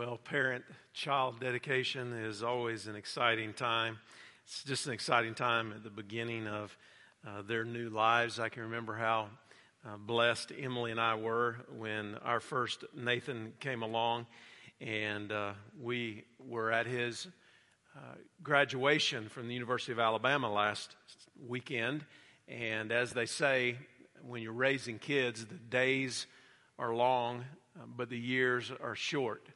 Well, parent child dedication is always an exciting time. It's just an exciting time at the beginning of uh, their new lives. I can remember how uh, blessed Emily and I were when our first Nathan came along, and uh, we were at his uh, graduation from the University of Alabama last weekend. And as they say, when you're raising kids, the days are long, uh, but the years are short.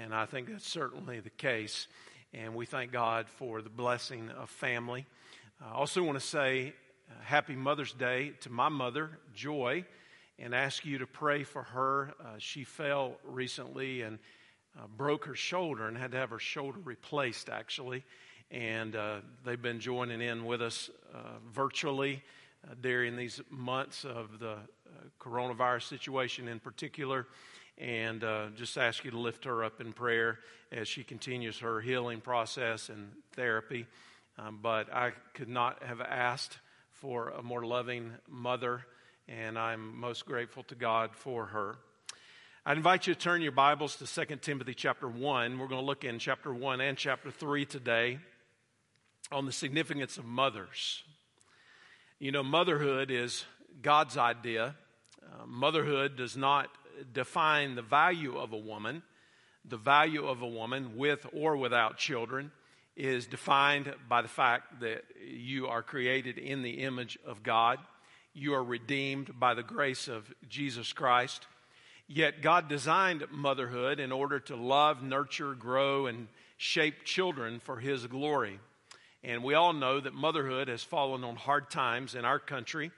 And I think that's certainly the case. And we thank God for the blessing of family. I also want to say uh, happy Mother's Day to my mother, Joy, and ask you to pray for her. Uh, she fell recently and uh, broke her shoulder and had to have her shoulder replaced, actually. And uh, they've been joining in with us uh, virtually during these months of the coronavirus situation in particular and uh, just ask you to lift her up in prayer as she continues her healing process and therapy. Um, but I could not have asked for a more loving mother, and I'm most grateful to God for her. I invite you to turn your Bibles to 2 Timothy chapter 1. We're going to look in chapter 1 and chapter 3 today on the significance of mothers. You know, motherhood is God's idea. Uh, motherhood does not define the value of a woman, the value of a woman with or without children is defined by the fact that you are created in the image of God. You are redeemed by the grace of Jesus Christ. Yet God designed motherhood in order to love, nurture, grow, and shape children for His glory. And we all know that motherhood has fallen on hard times in our country.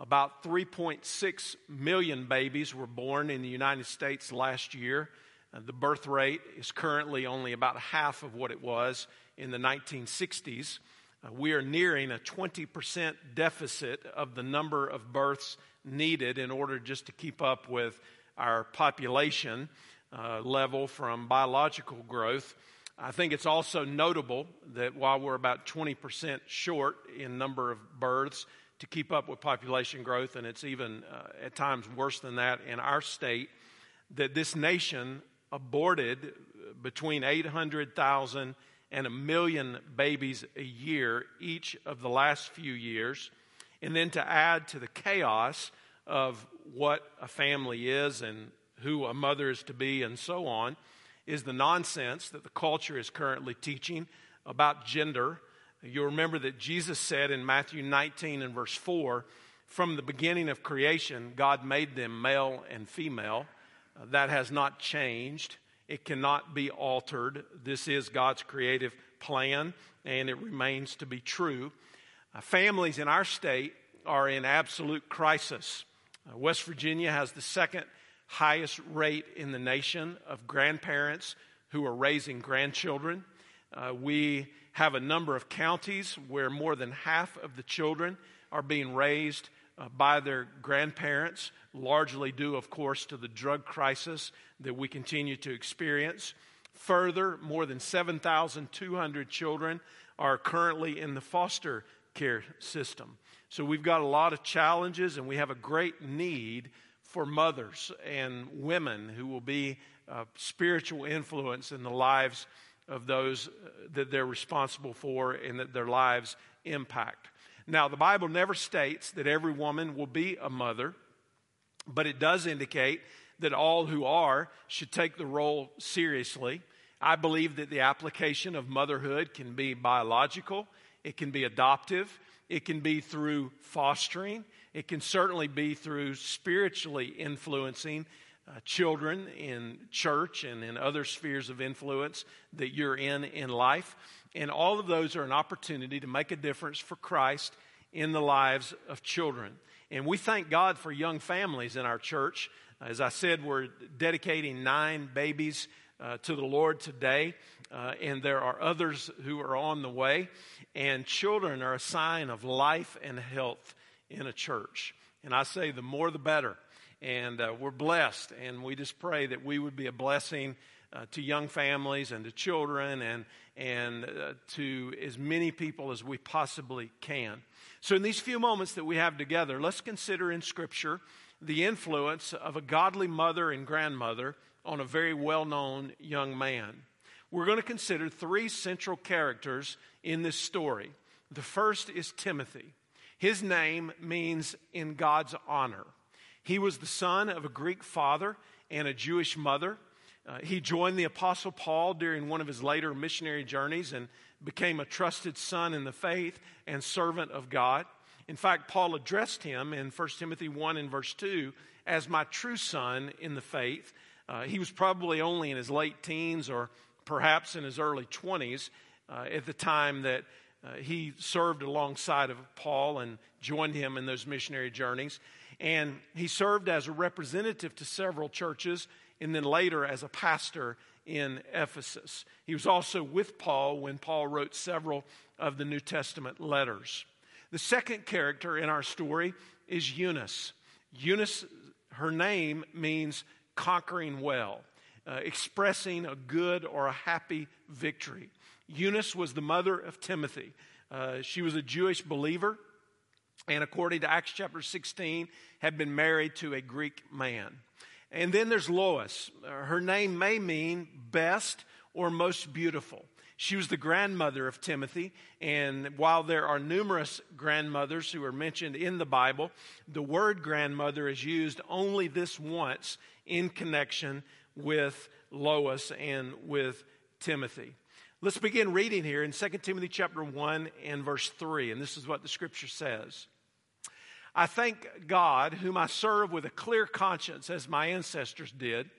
About 3.6 million babies were born in the United States last year. Uh, the birth rate is currently only about half of what it was in the 1960s. Uh, we are nearing a 20% deficit of the number of births needed in order just to keep up with our population uh, level from biological growth. I think it's also notable that while we're about 20% short in number of births, to keep up with population growth, and it's even uh, at times worse than that in our state, that this nation aborted between 800,000 and a million babies a year each of the last few years. And then to add to the chaos of what a family is and who a mother is to be and so on, is the nonsense that the culture is currently teaching about gender You'll remember that Jesus said in Matthew 19 and verse 4 from the beginning of creation, God made them male and female. Uh, that has not changed. It cannot be altered. This is God's creative plan, and it remains to be true. Uh, families in our state are in absolute crisis. Uh, West Virginia has the second highest rate in the nation of grandparents who are raising grandchildren. Uh, we have a number of counties where more than half of the children are being raised uh, by their grandparents, largely due, of course, to the drug crisis that we continue to experience. Further, more than 7,200 children are currently in the foster care system. So we've got a lot of challenges, and we have a great need for mothers and women who will be a spiritual influence in the lives of those uh, that they're responsible for and that their lives impact. Now, the Bible never states that every woman will be a mother, but it does indicate that all who are should take the role seriously. I believe that the application of motherhood can be biological, it can be adoptive, it can be through fostering, it can certainly be through spiritually influencing uh, children in church and in other spheres of influence that you're in in life. And all of those are an opportunity to make a difference for Christ in the lives of children. And we thank God for young families in our church. As I said, we're dedicating nine babies uh, to the Lord today, uh, and there are others who are on the way. And children are a sign of life and health in a church. And I say the more the better and uh, we're blessed. And we just pray that we would be a blessing uh, to young families and to children and, and uh, to as many people as we possibly can. So, in these few moments that we have together, let's consider in Scripture the influence of a godly mother and grandmother on a very well known young man. We're going to consider three central characters in this story. The first is Timothy. His name means in God's honor. He was the son of a Greek father and a Jewish mother. Uh, he joined the Apostle Paul during one of his later missionary journeys and became a trusted son in the faith and servant of God. In fact, Paul addressed him in 1 Timothy 1 and verse 2 as my true son in the faith. Uh, he was probably only in his late teens or perhaps in his early 20s uh, at the time that uh, he served alongside of Paul and joined him in those missionary journeys. And he served as a representative to several churches and then later as a pastor in Ephesus. He was also with Paul when Paul wrote several of the New Testament letters. The second character in our story is Eunice. Eunice, her name means conquering well, uh, expressing a good or a happy victory. Eunice was the mother of Timothy. Uh, she was a Jewish believer, and according to Acts chapter 16, had been married to a Greek man. And then there's Lois. Her name may mean best or most beautiful. She was the grandmother of Timothy, and while there are numerous grandmothers who are mentioned in the Bible, the word grandmother is used only this once in connection with Lois and with Timothy. Let's begin reading here in 2 Timothy chapter 1 and verse 3, and this is what the scripture says. I thank God, whom I serve with a clear conscience, as my ancestors did,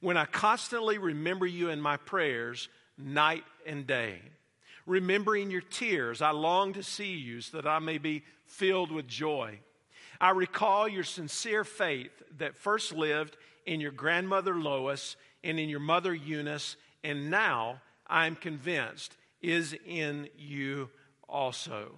when I constantly remember you in my prayers night and day. Remembering your tears, I long to see you so that I may be filled with joy. I recall your sincere faith that first lived in your grandmother Lois and in your mother Eunice, and now I am convinced is in you also.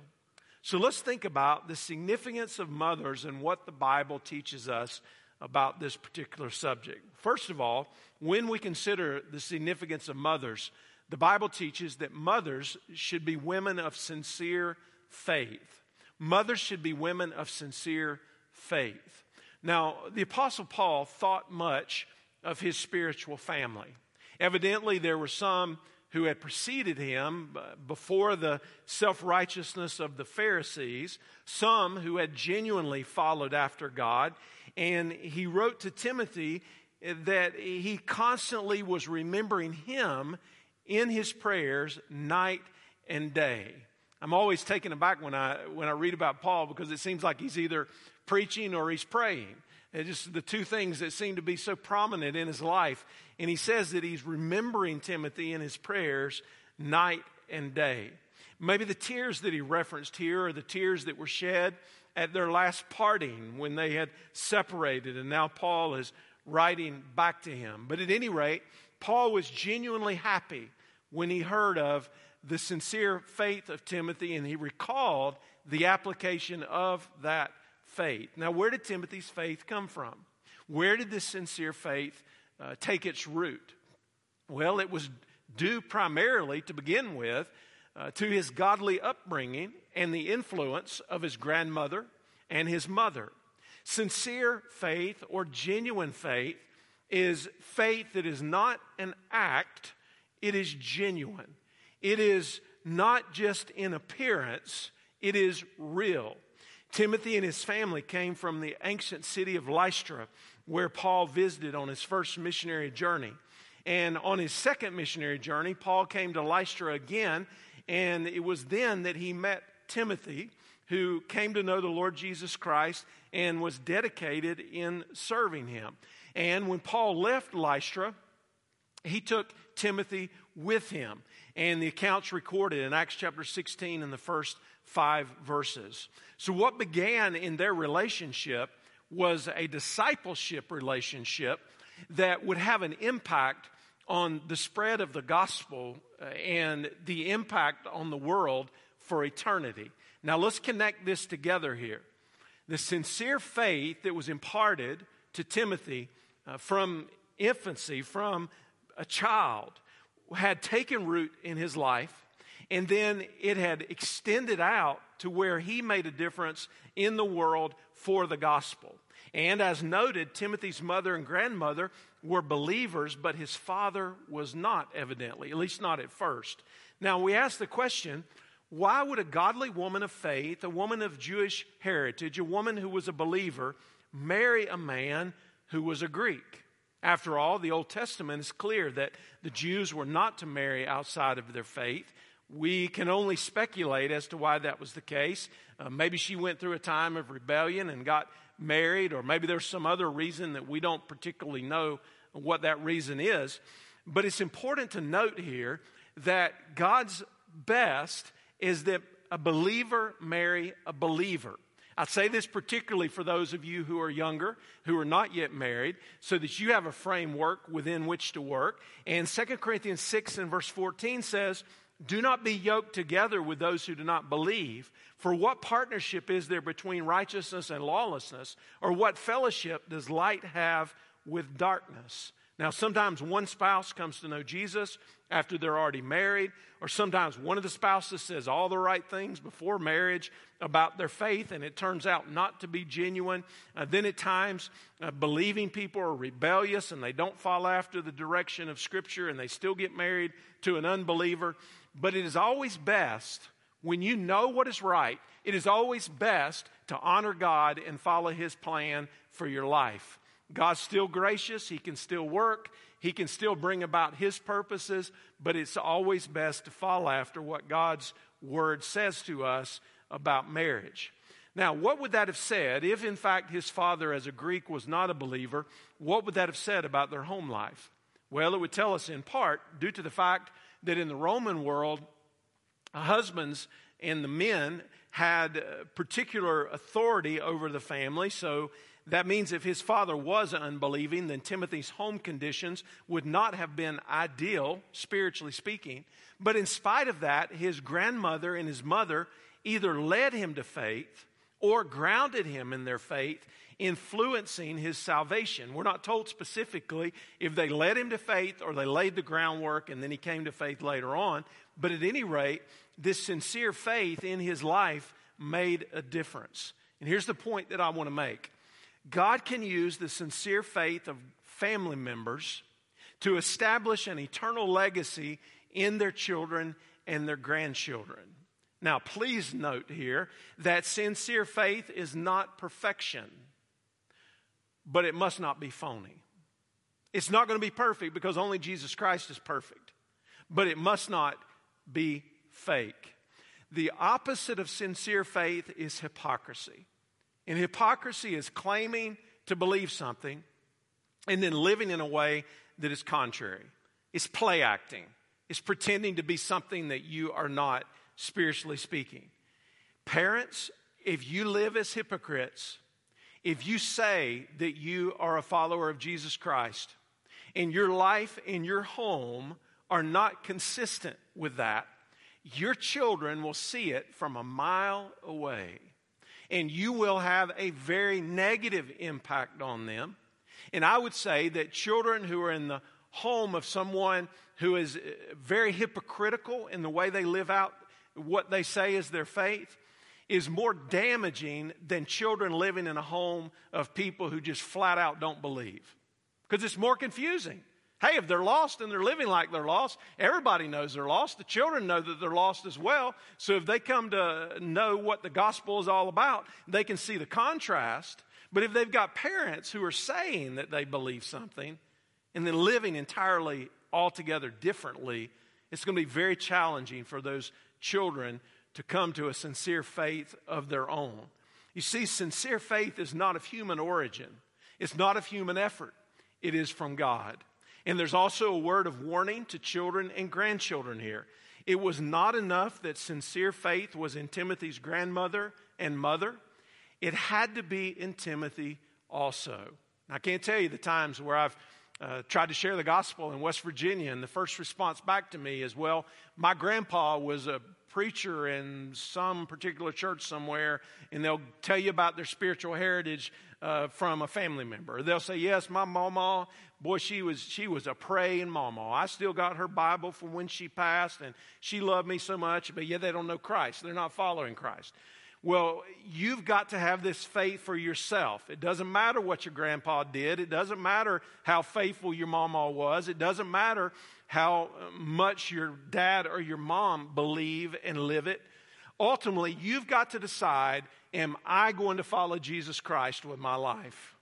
So let's think about the significance of mothers and what the Bible teaches us about this particular subject. First of all, when we consider the significance of mothers, the Bible teaches that mothers should be women of sincere faith. Mothers should be women of sincere faith. Now, the Apostle Paul thought much of his spiritual family. Evidently, there were some who had preceded him uh, before the self righteousness of the Pharisees, some who had genuinely followed after God. And he wrote to Timothy that he constantly was remembering him in his prayers night and day. I'm always taken aback when I, when I read about Paul because it seems like he's either preaching or he's praying. It's just the two things that seem to be so prominent in his life. And he says that he's remembering Timothy in his prayers night and day. Maybe the tears that he referenced here are the tears that were shed at their last parting when they had separated, and now Paul is writing back to him. But at any rate, Paul was genuinely happy when he heard of the sincere faith of Timothy and he recalled the application of that faith. Now, where did Timothy's faith come from? Where did this sincere faith uh, take its root? Well, it was due primarily, to begin with, uh, to his godly upbringing and the influence of his grandmother and his mother. Sincere faith or genuine faith is faith that is not an act, it is genuine. It is not just in appearance, it is real. Timothy and his family came from the ancient city of Lystra, where Paul visited on his first missionary journey. And on his second missionary journey, Paul came to Lystra again, and it was then that he met Timothy, who came to know the Lord Jesus Christ and was dedicated in serving him. And when Paul left Lystra, he took Timothy with him. And the accounts recorded in Acts chapter 16 in the first five verses. So, what began in their relationship was a discipleship relationship that would have an impact on the spread of the gospel uh, and the impact on the world for eternity. Now, let's connect this together here. The sincere faith that was imparted to Timothy uh, from infancy, from a child, had taken root in his life and then it had extended out to where he made a difference in the world for the gospel. And as noted, Timothy's mother and grandmother were believers, but his father was not, evidently, at least not at first. Now, we ask the question why would a godly woman of faith, a woman of Jewish heritage, a woman who was a believer, marry a man who was a Greek? After all, the Old Testament is clear that the Jews were not to marry outside of their faith. We can only speculate as to why that was the case. Uh, maybe she went through a time of rebellion and got married, or maybe there's some other reason that we don't particularly know what that reason is. But it's important to note here that God's best is that a believer marry a believer. I say this particularly for those of you who are younger, who are not yet married, so that you have a framework within which to work. And 2 Corinthians 6 and verse 14 says, do not be yoked together with those who do not believe. For what partnership is there between righteousness and lawlessness? Or what fellowship does light have with darkness? Now, sometimes one spouse comes to know Jesus after they're already married, or sometimes one of the spouses says all the right things before marriage about their faith, and it turns out not to be genuine. Uh, then, at times, uh, believing people are rebellious and they don't follow after the direction of Scripture and they still get married to an unbeliever. But it is always best when you know what is right, it is always best to honor God and follow His plan for your life. God's still gracious, He can still work, He can still bring about His purposes, but it's always best to follow after what God's Word says to us about marriage. Now, what would that have said if, in fact, his father, as a Greek, was not a believer? What would that have said about their home life? Well, it would tell us in part due to the fact that in the Roman world, husbands and the men had uh, particular authority over the family. So that means if his father was unbelieving, then Timothy's home conditions would not have been ideal, spiritually speaking. But in spite of that, his grandmother and his mother either led him to faith or grounded him in their faith influencing his salvation. We're not told specifically if they led him to faith or they laid the groundwork and then he came to faith later on. But at any rate, this sincere faith in his life made a difference. And here's the point that I want to make God can use the sincere faith of family members to establish an eternal legacy in their children and their grandchildren. Now, please note here that sincere faith is not perfection but it must not be phony. It's not going to be perfect because only Jesus Christ is perfect, but it must not be fake. The opposite of sincere faith is hypocrisy. And hypocrisy is claiming to believe something and then living in a way that is contrary. It's play acting, it's pretending to be something that you are not, spiritually speaking. Parents, if you live as hypocrites, if you say that you are a follower of Jesus Christ and your life and your home are not consistent with that, your children will see it from a mile away. And you will have a very negative impact on them. And I would say that children who are in the home of someone who is uh, very hypocritical in the way they live out what they say is their faith, is more damaging than children living in a home of people who just flat out don't believe. Because it's more confusing. Hey, if they're lost and they're living like they're lost, everybody knows they're lost. The children know that they're lost as well. So if they come to know what the gospel is all about, they can see the contrast. But if they've got parents who are saying that they believe something and then living entirely altogether differently, it's going to be very challenging for those children to come to a sincere faith of their own. You see, sincere faith is not of human origin, it's not of human effort, it is from God. And there's also a word of warning to children and grandchildren here. It was not enough that sincere faith was in Timothy's grandmother and mother, it had to be in Timothy also. I can't tell you the times where I've uh, tried to share the gospel in West Virginia, and the first response back to me is, Well, my grandpa was a preacher in some particular church somewhere, and they'll tell you about their spiritual heritage uh, from a family member. They'll say, "Yes, my mama, boy, she was she was a praying mama. I still got her Bible from when she passed, and she loved me so much." But yet they don't know Christ; they're not following Christ. Well, you've got to have this faith for yourself. It doesn't matter what your grandpa did. It doesn't matter how faithful your mama was. It doesn't matter how much your dad or your mom believe and live it. Ultimately, you've got to decide am I going to follow Jesus Christ with my life?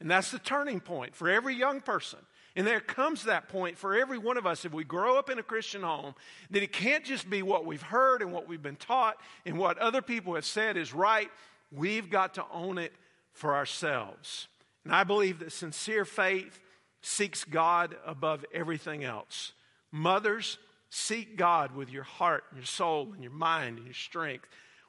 And that's the turning point for every young person. And there comes that point for every one of us if we grow up in a Christian home that it can't just be what we've heard and what we've been taught and what other people have said is right. We've got to own it for ourselves. And I believe that sincere faith seeks God above everything else. Mothers, seek God with your heart and your soul and your mind and your strength.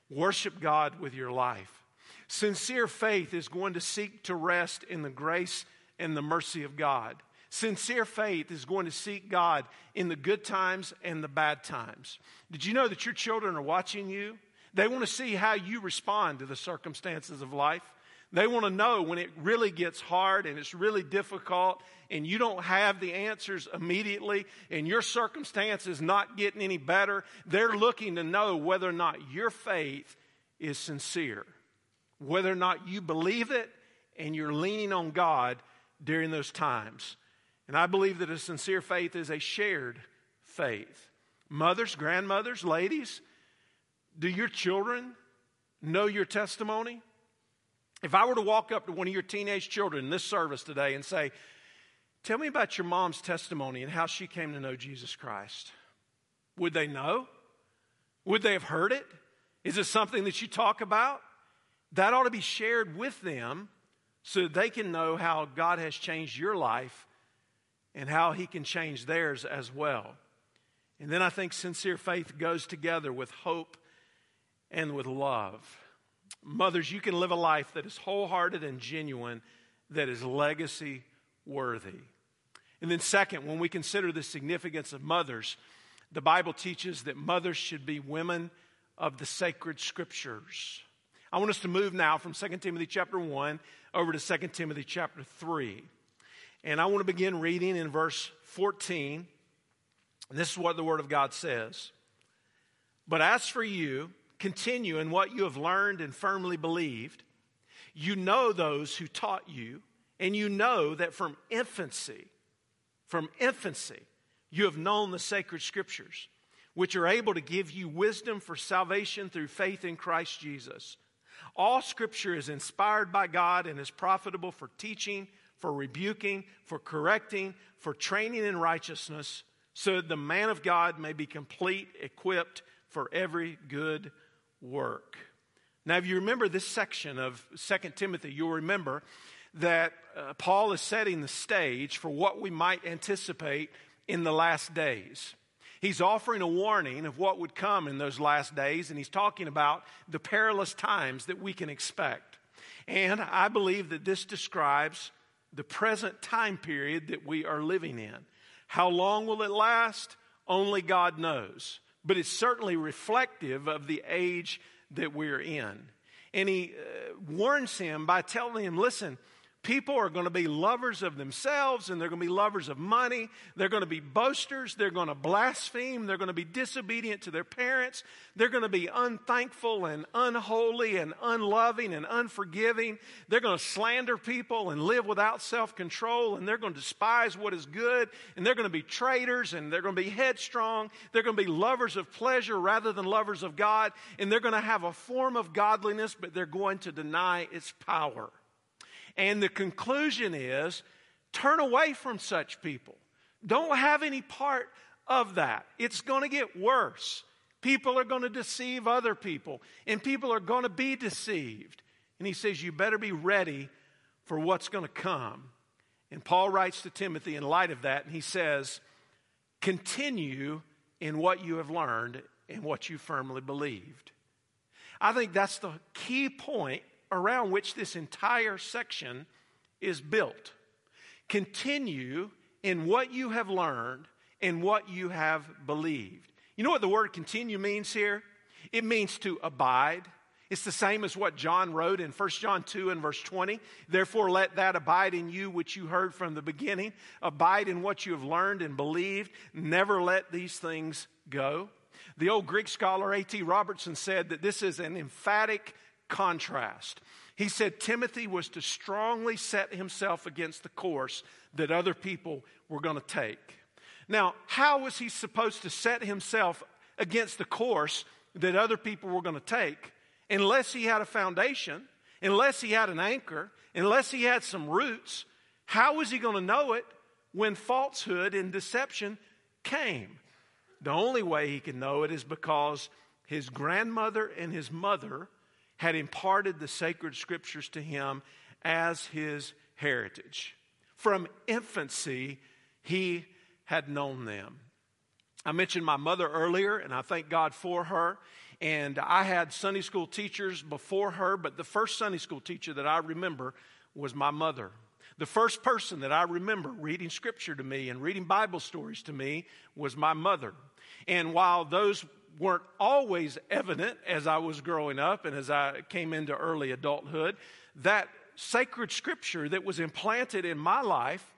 Worship God with your life. Sincere faith is going to seek to rest in the grace and the mercy of God. Sincere faith is going to seek God in the good times and the bad times. Did you know that your children are watching you? They want to see how you respond to the circumstances of life. They want to know when it really gets hard and it's really difficult and you don't have the answers immediately and your circumstance is not getting any better. They're looking to know whether or not your faith is sincere, whether or not you believe it and you're leaning on God during those times. And I believe that a sincere faith is a shared faith. Mothers, grandmothers, ladies, do your children know your testimony? If I were to walk up to one of your teenage children in this service today and say, Tell me about your mom's testimony and how she came to know Jesus Christ, would they know? Would they have heard it? Is it something that you talk about? That ought to be shared with them so that they can know how God has changed your life and how He can change theirs as well. And then I think sincere faith goes together with hope and with love. Mothers, you can live a life that is wholehearted and genuine, that is legacy worthy. And then, second, when we consider the significance of mothers, the Bible teaches that mothers should be women of the sacred scriptures. I want us to move now from 2 Timothy chapter 1 over to 2 Timothy chapter 3. And I want to begin reading in verse 14. And this is what the Word of God says. But as for you, continue in what you have learned and firmly believed. You know those who taught you, and you know that from infancy, from infancy, you have known the sacred scriptures, which are able to give you wisdom for salvation through faith in Christ Jesus. All scripture is inspired by God and is profitable for teaching, for rebuking, for correcting, for training in righteousness, so that the man of God may be complete, equipped for every good work. Now, if you remember this section of 2 Timothy, you'll remember that uh, Paul is setting the stage for what we might anticipate in the last days. He's offering a warning of what would come in those last days, and he's talking about the perilous times that we can expect. And I believe that this describes the present time period that we are living in. How long will it last? Only God knows. But it's certainly reflective of the age that we're in. And he uh, warns him by telling him, listen, People are going to be lovers of themselves and they're going to be lovers of money. They're going to be boasters. They're going to blaspheme. They're going to be disobedient to their parents. They're going to be unthankful and unholy and unloving and unforgiving. They're going to slander people and live without self control. And they're going to despise what is good. And they're going to be traitors and they're going to be headstrong. They're going to be lovers of pleasure rather than lovers of God. And they're going to have a form of godliness, but they're going to deny its power. And the conclusion is turn away from such people. Don't have any part of that. It's going to get worse. People are going to deceive other people, and people are going to be deceived. And he says, You better be ready for what's going to come. And Paul writes to Timothy in light of that, and he says, Continue in what you have learned and what you firmly believed. I think that's the key point around which this entire section is built. Continue in what you have learned and what you have believed. You know what the word continue means here? It means to abide. It's the same as what John wrote in 1 John 2 and verse 20. Therefore, let that abide in you which you heard from the beginning. Abide in what you have learned and believed. Never let these things go. The old Greek scholar A.T. Robertson said that this is an emphatic contrast. He said Timothy was to strongly set himself against the course that other people were going to take. Now, how was he supposed to set himself against the course that other people were going to take unless he had a foundation, unless he had an anchor, unless he had some roots? How was he going to know it when falsehood and deception came? The only way he could know it is because his grandmother and his mother had imparted the sacred scriptures to him as his heritage. From infancy, he had known them. I mentioned my mother earlier, and I thank God for her. And I had Sunday school teachers before her, but the first Sunday school teacher that I remember was my mother. The first person that I remember reading scripture to me and reading Bible stories to me was my mother. And while those weren't always evident as I was growing up and as I came into early adulthood, that sacred scripture that was implanted in my life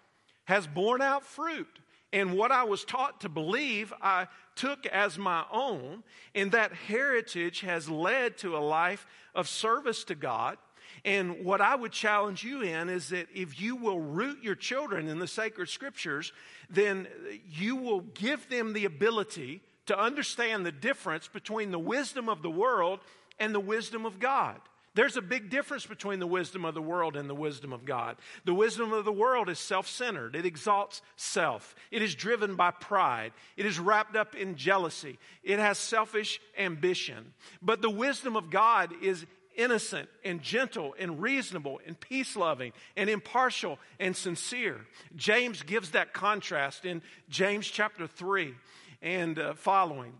has borne out fruit. And what I was taught to believe, I took as my own. And that heritage has led to a life of service to God. And what I would challenge you in is that if you will root your children in the sacred scriptures, then you will give them the ability to understand the difference between the wisdom of the world and the wisdom of God. There's a big difference between the wisdom of the world and the wisdom of God. The wisdom of the world is self centered, it exalts self, it is driven by pride, it is wrapped up in jealousy, it has selfish ambition. But the wisdom of God is innocent and gentle and reasonable and peace loving and impartial and sincere. James gives that contrast in James chapter 3 and uh, following.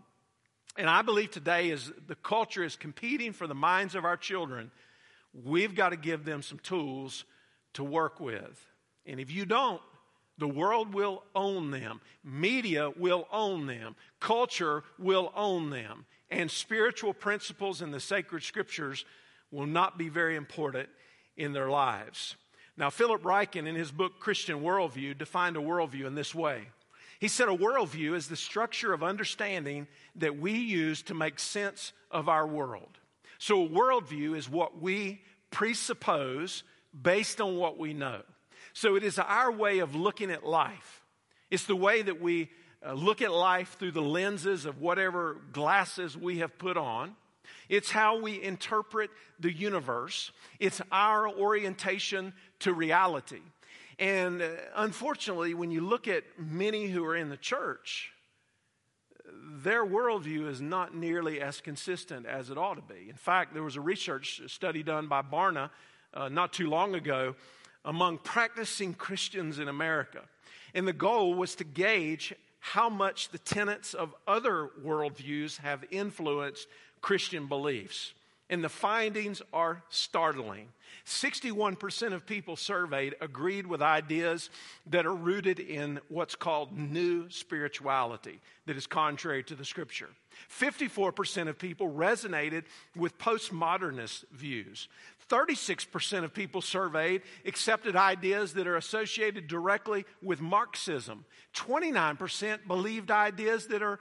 And I believe today, as the culture is competing for the minds of our children, we've got to give them some tools to work with. And if you don't, the world will own them. Media will own them. Culture will own them. And spiritual principles in the sacred scriptures will not be very important in their lives. Now, Philip Ryken, in his book Christian Worldview, defined a worldview in this way he said a worldview is the structure of understanding that we use to make sense of our world. So, a worldview is what we presuppose based on what we know. So, it is our way of looking at life. It's the way that we uh, look at life through the lenses of whatever glasses we have put on. It's how we interpret the universe. It's our orientation to reality. And uh, unfortunately, when you look at many who are in the church, their worldview is not nearly as consistent as it ought to be. In fact, there was a research study done by Barna uh, not too long ago among practicing Christians in America. And the goal was to gauge how much the tenets of other worldviews have influenced Christian beliefs. And the findings are startling. 61% of people surveyed agreed with ideas that are rooted in what's called new spirituality, that is contrary to the scripture. 54% of people resonated with postmodernist views. 36% of people surveyed accepted ideas that are associated directly with Marxism. 29% believed ideas that are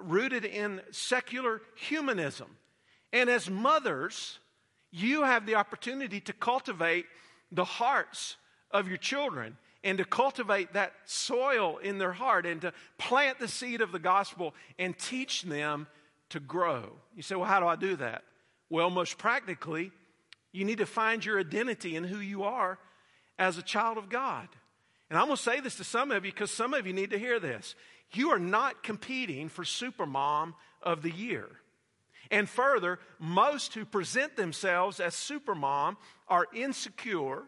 rooted in secular humanism. And as mothers, you have the opportunity to cultivate the hearts of your children and to cultivate that soil in their heart and to plant the seed of the gospel and teach them to grow. You say, well, how do I do that? Well, most practically, you need to find your identity in who you are as a child of God. And I'm going to say this to some of you because some of you need to hear this. You are not competing for Supermom of the Year. And further, most who present themselves as supermom are insecure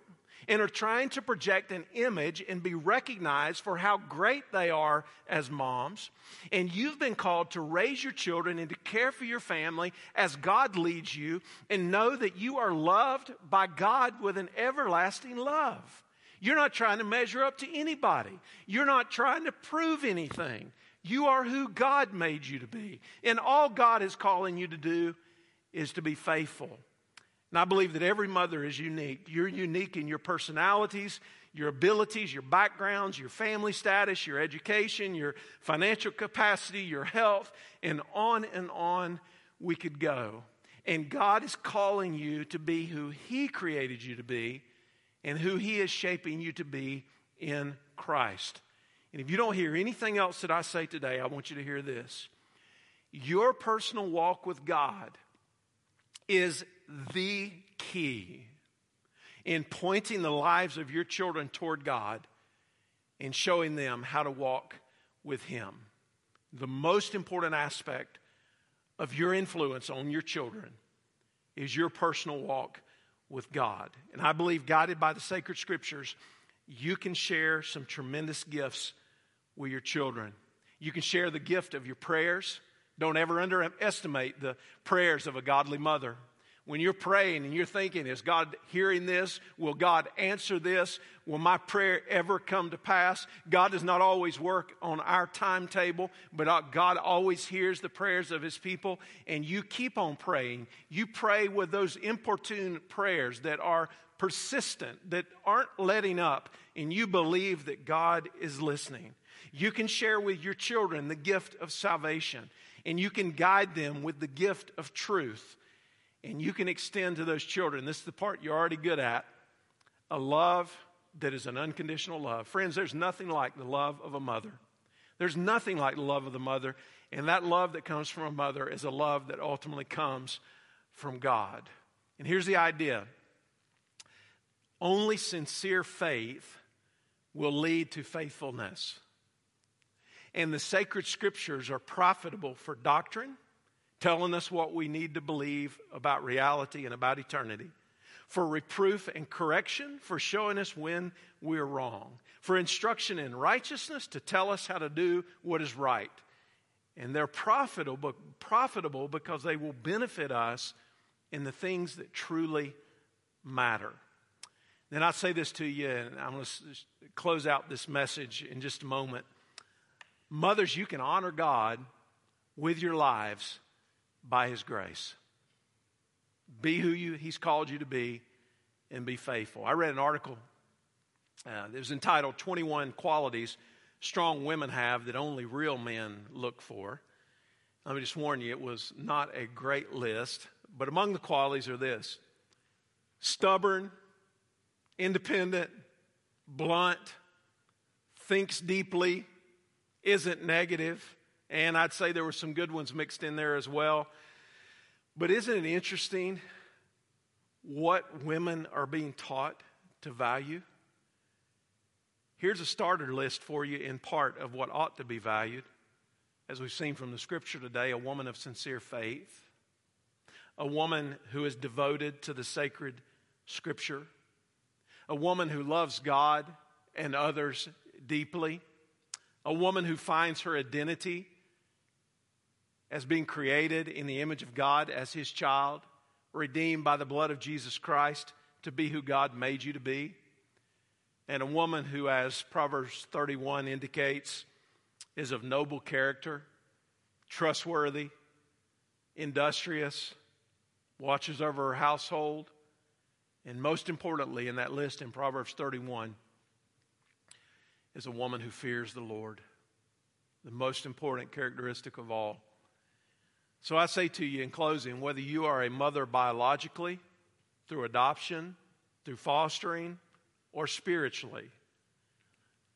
and are trying to project an image and be recognized for how great they are as moms. And you've been called to raise your children and to care for your family as God leads you and know that you are loved by God with an everlasting love. You're not trying to measure up to anybody. You're not trying to prove anything. You are who God made you to be. And all God is calling you to do is to be faithful. And I believe that every mother is unique. You're unique in your personalities, your abilities, your backgrounds, your family status, your education, your financial capacity, your health, and on and on we could go. And God is calling you to be who He created you to be and who He is shaping you to be in Christ. And if you don't hear anything else that I say today, I want you to hear this. Your personal walk with God is the key in pointing the lives of your children toward God and showing them how to walk with Him. The most important aspect of your influence on your children is your personal walk with God. And I believe, guided by the sacred scriptures, you can share some tremendous gifts with your children. You can share the gift of your prayers. Don't ever underestimate the prayers of a godly mother when you're praying and you're thinking, is God hearing this? Will God answer this? Will my prayer ever come to pass? God does not always work on our timetable, but uh, God always hears the prayers of his people, and you keep on praying. You pray with those importune prayers that are persistent, that aren't letting up, and you believe that God is listening. You can share with your children the gift of salvation, and you can guide them with the gift of truth and you can extend to those children, this is the part you're already good at, a love that is an unconditional love. Friends, there's nothing like the love of a mother. There's nothing like the love of the mother. And that love that comes from a mother is a love that ultimately comes from God. And here's the idea only sincere faith will lead to faithfulness. And the sacred scriptures are profitable for doctrine telling us what we need to believe about reality and about eternity, for reproof and correction, for showing us when we're wrong, for instruction in righteousness, to tell us how to do what is right. And they're profitable, profitable because they will benefit us in the things that truly matter. Then I say this to you, and I'm going to close out this message in just a moment. Mothers, you can honor God with your lives by His grace. Be who you, He's called you to be and be faithful. I read an article uh, that was entitled 21 Qualities Strong Women Have That Only Real Men Look For. Let me just warn you, it was not a great list, but among the qualities are this stubborn, independent, blunt, thinks deeply, isn't negative, and I'd say there were some good ones mixed in there as well. But isn't it interesting what women are being taught to value? Here's a starter list for you in part of what ought to be valued. As we've seen from the scripture today, a woman of sincere faith, a woman who is devoted to the sacred scripture, a woman who loves God and others deeply, a woman who finds her identity as being created in the image of God as his child, redeemed by the blood of Jesus Christ to be who God made you to be. And a woman who, as Proverbs 31 indicates, is of noble character, trustworthy, industrious, watches over her household, and most importantly, in that list in Proverbs 31, is a woman who fears the Lord, the most important characteristic of all. So I say to you in closing whether you are a mother biologically, through adoption, through fostering, or spiritually,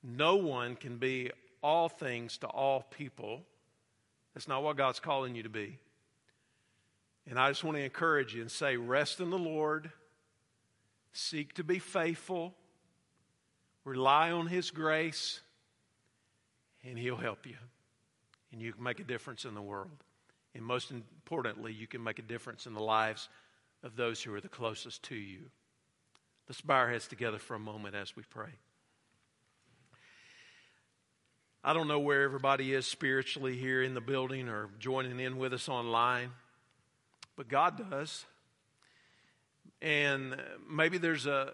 no one can be all things to all people. That's not what God's calling you to be. And I just want to encourage you and say, rest in the Lord, seek to be faithful, rely on His grace, and He'll help you. And you can make a difference in the world. And most importantly, you can make a difference in the lives of those who are the closest to you. Let's bow our heads together for a moment as we pray. I don't know where everybody is spiritually here in the building or joining in with us online, but God does. And maybe there's a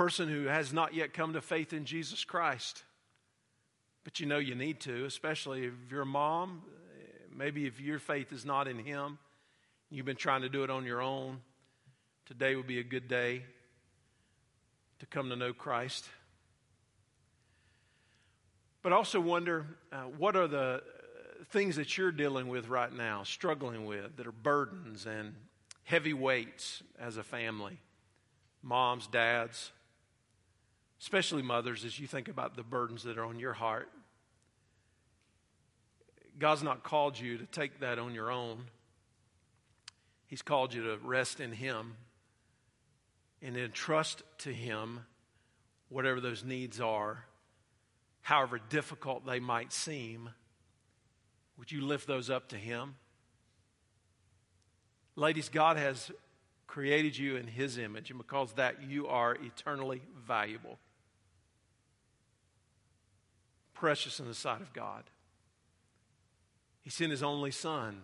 person who has not yet come to faith in Jesus Christ, but you know you need to, especially if you're a mom, Maybe if your faith is not in Him, you've been trying to do it on your own, today would be a good day to come to know Christ. But also wonder uh, what are the things that you're dealing with right now, struggling with, that are burdens and heavy weights as a family? Moms, dads, especially mothers, as you think about the burdens that are on your heart. God's not called you to take that on your own. He's called you to rest in Him and entrust to Him whatever those needs are, however difficult they might seem. Would you lift those up to Him? Ladies, God has created you in His image, and because that, you are eternally valuable, precious in the sight of God. He sent His only Son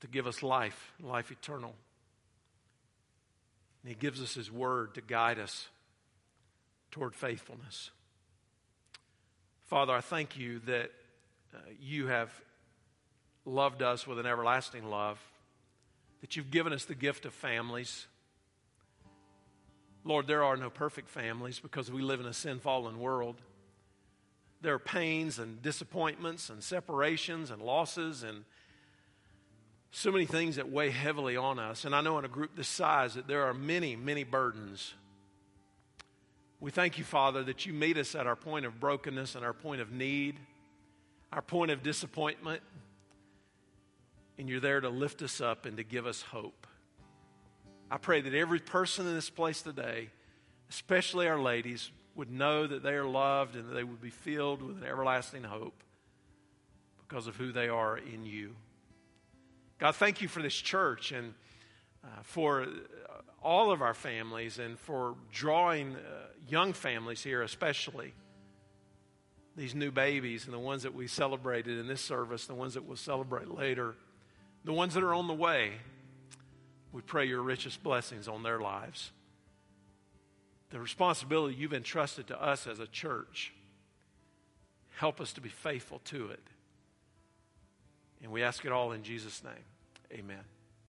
to give us life, life eternal. And He gives us His Word to guide us toward faithfulness. Father, I thank you that uh, you have loved us with an everlasting love, that you've given us the gift of families. Lord, there are no perfect families because we live in a sin fallen world. There are pains and disappointments and separations and losses and so many things that weigh heavily on us. And I know in a group this size that there are many, many burdens. We thank you, Father, that you meet us at our point of brokenness and our point of need, our point of disappointment, and you're there to lift us up and to give us hope. I pray that every person in this place today, especially our ladies, would know that they are loved and that they would be filled with an everlasting hope because of who they are in you. God, thank you for this church and uh, for uh, all of our families and for drawing uh, young families here, especially these new babies and the ones that we celebrated in this service, the ones that we'll celebrate later, the ones that are on the way. We pray your richest blessings on their lives. The responsibility you've entrusted to us as a church, help us to be faithful to it. And we ask it all in Jesus' name. Amen.